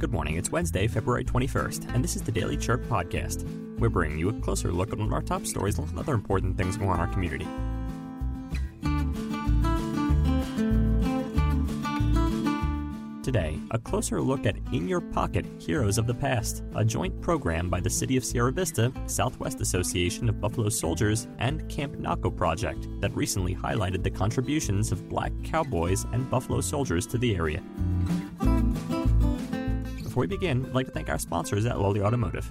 Good morning. It's Wednesday, February 21st, and this is the Daily Chirp Podcast. We're bringing you a closer look at one of our top stories and other important things going on in our community. Today, a closer look at In Your Pocket Heroes of the Past, a joint program by the City of Sierra Vista, Southwest Association of Buffalo Soldiers, and Camp Naco Project that recently highlighted the contributions of black cowboys and buffalo soldiers to the area. Before we begin, I'd like to thank our sponsors at Lawley Automotive.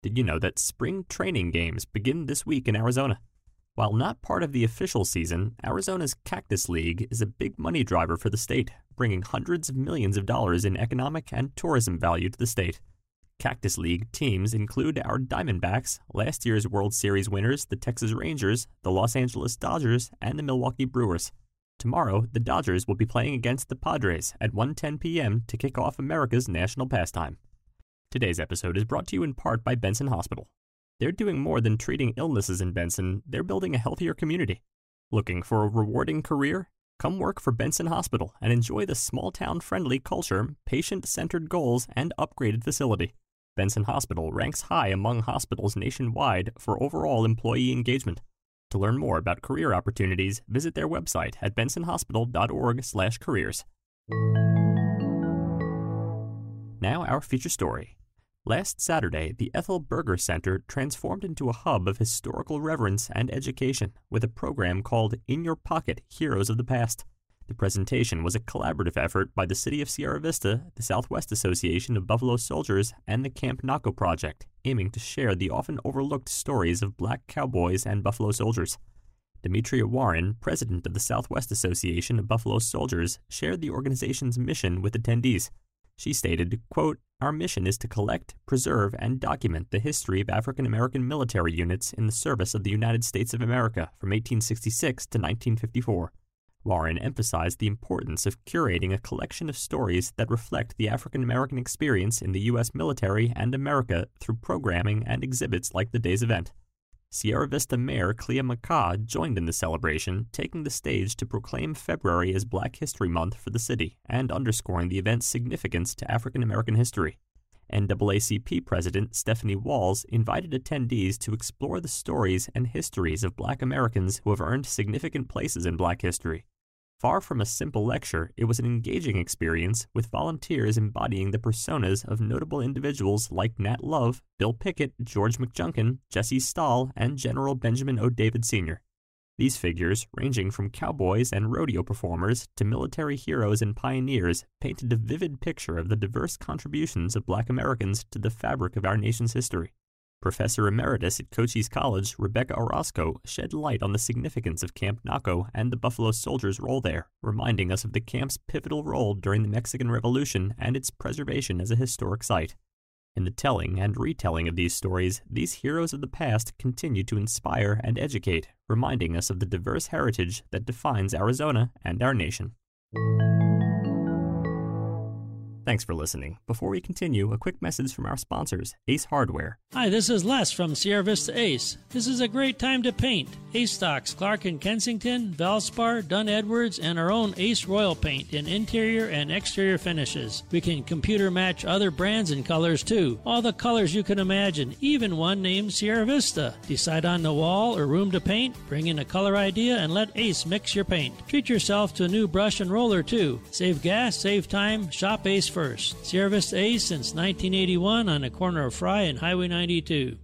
Did you know that spring training games begin this week in Arizona? While not part of the official season, Arizona's Cactus League is a big money driver for the state, bringing hundreds of millions of dollars in economic and tourism value to the state. Cactus League teams include our Diamondbacks, last year's World Series winners, the Texas Rangers, the Los Angeles Dodgers, and the Milwaukee Brewers. Tomorrow, the Dodgers will be playing against the Padres at 1:10 p.m. to kick off America's national pastime. Today's episode is brought to you in part by Benson Hospital. They're doing more than treating illnesses in Benson, they're building a healthier community. Looking for a rewarding career? Come work for Benson Hospital and enjoy the small town friendly culture, patient centered goals, and upgraded facility. Benson Hospital ranks high among hospitals nationwide for overall employee engagement. To learn more about career opportunities, visit their website at bensonhospital.org/careers. Now our feature story. Last Saturday, the Ethel Berger Center transformed into a hub of historical reverence and education with a program called In Your Pocket Heroes of the Past. The presentation was a collaborative effort by the City of Sierra Vista, the Southwest Association of Buffalo Soldiers, and the Camp Naco Project, aiming to share the often overlooked stories of black cowboys and buffalo soldiers. Demetria Warren, president of the Southwest Association of Buffalo Soldiers, shared the organization's mission with attendees. She stated, quote, Our mission is to collect, preserve, and document the history of African American military units in the service of the United States of America from 1866 to 1954. Warren emphasized the importance of curating a collection of stories that reflect the African American experience in the U.S. military and America through programming and exhibits like the day's event. Sierra Vista Mayor Clea McCaw joined in the celebration, taking the stage to proclaim February as Black History Month for the city and underscoring the event's significance to African American history. NAACP President Stephanie Walls invited attendees to explore the stories and histories of Black Americans who have earned significant places in Black history. Far from a simple lecture, it was an engaging experience with volunteers embodying the personas of notable individuals like Nat Love, Bill Pickett, George McJunkin, Jesse Stahl, and General Benjamin O. Davis Sr. These figures, ranging from cowboys and rodeo performers to military heroes and pioneers, painted a vivid picture of the diverse contributions of black Americans to the fabric of our nation's history. Professor Emeritus at Cochise College, Rebecca Orozco, shed light on the significance of Camp Naco and the Buffalo Soldiers' role there, reminding us of the camp's pivotal role during the Mexican Revolution and its preservation as a historic site. In the telling and retelling of these stories, these heroes of the past continue to inspire and educate, reminding us of the diverse heritage that defines Arizona and our nation. Thanks for listening. Before we continue, a quick message from our sponsors, Ace Hardware. Hi, this is Les from Sierra Vista Ace. This is a great time to paint. Ace stocks Clark and Kensington, Valspar, Dunn Edwards, and our own Ace Royal paint in interior and exterior finishes. We can computer match other brands and colors too. All the colors you can imagine, even one named Sierra Vista. Decide on the wall or room to paint, bring in a color idea, and let Ace mix your paint. Treat yourself to a new brush and roller too. Save gas, save time, shop Ace first. Sierra Vista Ace since 1981 on the corner of Fry and Highway 92.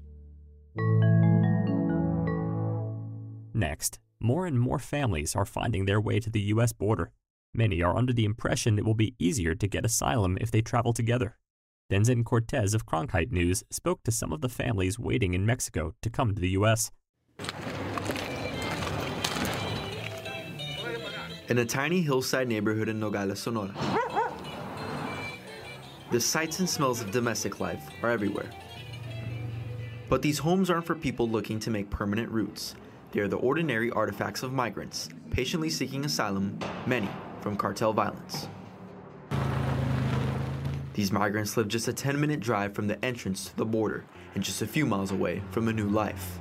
Next, more and more families are finding their way to the U.S. border. Many are under the impression it will be easier to get asylum if they travel together. Denzen Cortez of Cronkite News spoke to some of the families waiting in Mexico to come to the U.S. In a tiny hillside neighborhood in Nogales, Sonora, the sights and smells of domestic life are everywhere. But these homes aren't for people looking to make permanent roots. They are the ordinary artifacts of migrants, patiently seeking asylum, many from cartel violence. These migrants live just a 10 minute drive from the entrance to the border and just a few miles away from a new life.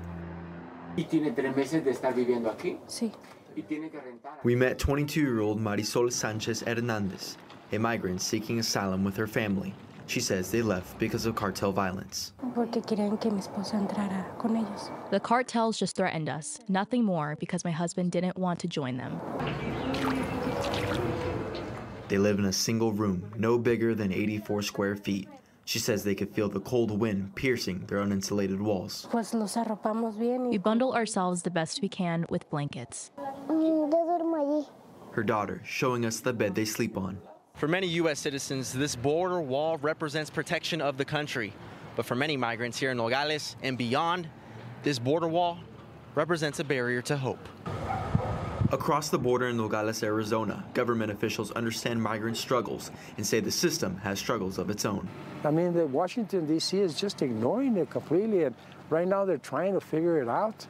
¿Y tiene tres meses de estar viviendo aquí? Sí. ¿Y tiene que rentar? We met 22 year old Marisol Sanchez Hernandez, a migrant seeking asylum with her family. She says they left because of cartel violence. Porque querían que mi esposa entrara con ellos. The cartels just threatened us, nothing more because my husband didn't want to join them. They live in a single room, no bigger than 84 square feet. She says they could feel the cold wind piercing their uninsulated walls. Pues los arropamos bien We bundle ourselves the best we can with blankets. Mm, Yo duermo allí. Her daughter showing us the bed they sleep on. For many U.S. citizens, this border wall represents protection of the country. But for many migrants here in Nogales and beyond, this border wall represents a barrier to hope. Across the border in Nogales, Arizona, government officials understand migrant struggles and say the system has struggles of its own. I mean, the Washington, D.C. is just ignoring it completely, and right now they're trying to figure it out.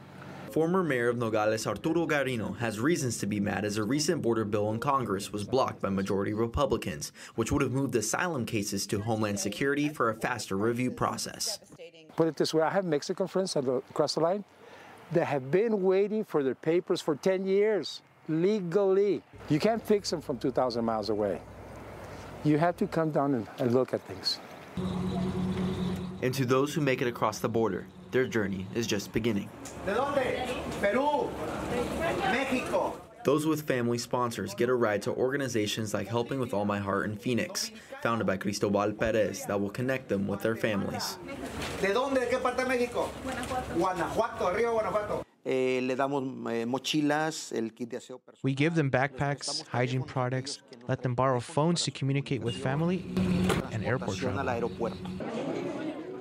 Former mayor of Nogales, Arturo Garino, has reasons to be mad as a recent border bill in Congress was blocked by majority Republicans, which would have moved asylum cases to Homeland Security for a faster review process. Put it this way I have Mexican friends across the line that have been waiting for their papers for 10 years legally. You can't fix them from 2,000 miles away. You have to come down and, and look at things. And to those who make it across the border, their journey is just beginning. Perú, México. Those with family sponsors get a ride to organizations like Helping with All My Heart in Phoenix, founded by Cristobal Perez, that will connect them with their families. ¿De dónde? ¿De qué parte de México? Guanajuato, arriba Guanajuato. Eh, le damos eh, mochilas, el kit de aseo personal. We give them backpacks, hygiene products, let them borrow phones to communicate with family, and airport Transportación travel.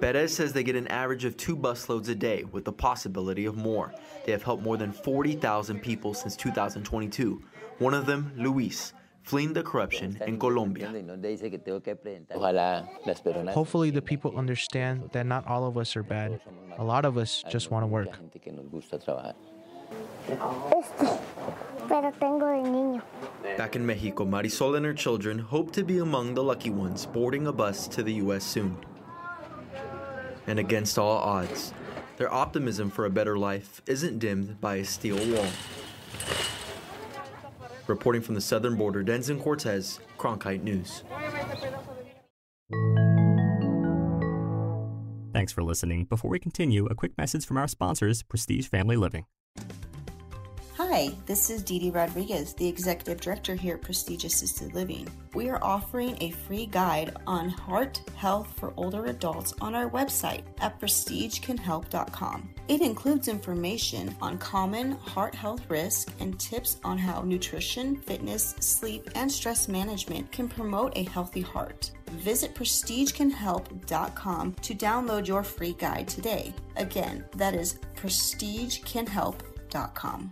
Aeropuerto. Perez says they get an average of two busloads a day, with the possibility of more. They have helped more than 40,000 people since 2022. One of them, Luis, fleeing the corruption in Colombia. Hopefully, the people understand that not all of us are bad. A lot of us just want to work. Este, pero tengo de niño. Back in Mexico, Marisol and her children hope to be among the lucky ones boarding a bus to the U.S. soon. And against all odds, their optimism for a better life isn't dimmed by a steel wall. Reporting from the southern border, Denson Cortez, Cronkite News. Thanks for listening. Before we continue, a quick message from our sponsors, Prestige Family Living. Hi, this is Dee Rodriguez, the Executive Director here at Prestige Assisted Living. We are offering a free guide on heart health for older adults on our website at prestigecanhelp.com. It includes information on common heart health risks and tips on how nutrition, fitness, sleep, and stress management can promote a healthy heart. Visit prestigecanhelp.com to download your free guide today. Again, that is prestigecanhelp.com.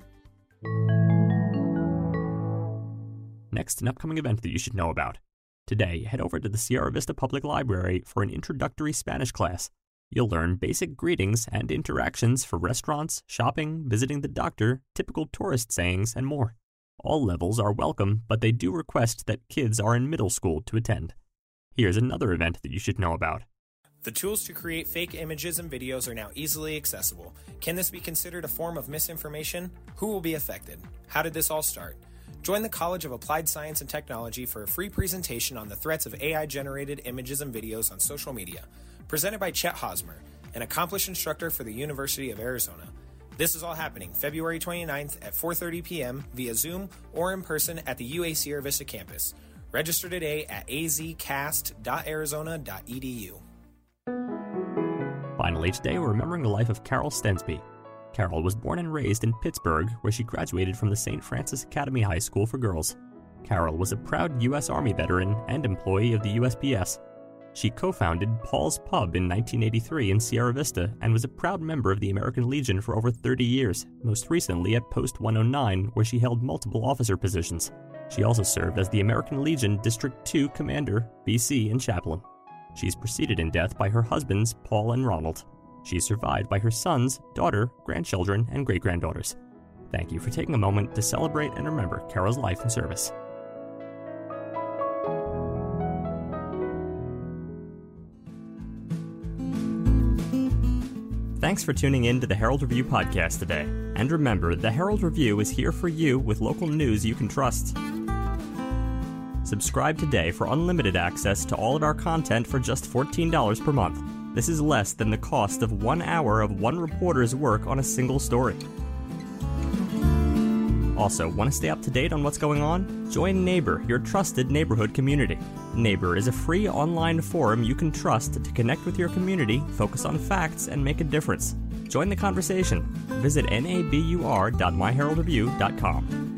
Next, an upcoming event that you should know about. Today, head over to the Sierra Vista Public Library for an introductory Spanish class. You'll learn basic greetings and interactions for restaurants, shopping, visiting the doctor, typical tourist sayings, and more. All levels are welcome, but they do request that kids are in middle school to attend. Here's another event that you should know about. The tools to create fake images and videos are now easily accessible. Can this be considered a form of misinformation? Who will be affected? How did this all start? Join the College of Applied Science and Technology for a free presentation on the threats of AI generated images and videos on social media, presented by Chet Hosmer, an accomplished instructor for the University of Arizona. This is all happening February 29th at 4:30 p.m. via Zoom or in person at the UA Sierra Vista campus. Register today at azcast.arizona.edu. Finally, today we're remembering the life of Carol Stensby. Carol was born and raised in Pittsburgh, where she graduated from the St. Francis Academy High School for Girls. Carol was a proud U.S. Army veteran and employee of the USPS. She co founded Paul's Pub in 1983 in Sierra Vista and was a proud member of the American Legion for over 30 years, most recently at Post 109, where she held multiple officer positions. She also served as the American Legion District 2 Commander, BC, and Chaplain. She is preceded in death by her husbands, Paul and Ronald. She is survived by her sons, daughter, grandchildren, and great granddaughters. Thank you for taking a moment to celebrate and remember Carol's life and service. Thanks for tuning in to the Herald Review podcast today. And remember, the Herald Review is here for you with local news you can trust. Subscribe today for unlimited access to all of our content for just $14 per month. This is less than the cost of one hour of one reporter's work on a single story. Also, want to stay up to date on what's going on? Join Neighbor, your trusted neighborhood community. Neighbor is a free online forum you can trust to connect with your community, focus on facts, and make a difference. Join the conversation. Visit nabur.myheraldreview.com.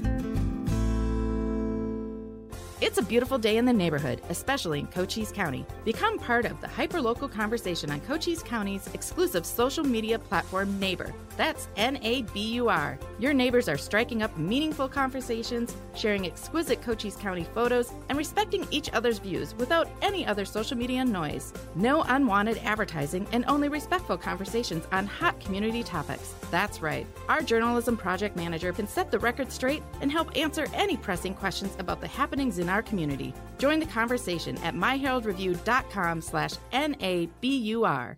It's a beautiful day in the neighborhood, especially in Cochise County. Become part of the hyperlocal conversation on Cochise County's exclusive social media platform, Neighbor. That's N A B U R. Your neighbors are striking up meaningful conversations, sharing exquisite Cochise County photos, and respecting each other's views without any other social media noise. No unwanted advertising and only respectful conversations on hot community topics. That's right. Our journalism project manager can set the record straight and help answer any pressing questions about the happenings in our community. Join the conversation at myheraldreview.com slash N-A-B-U-R.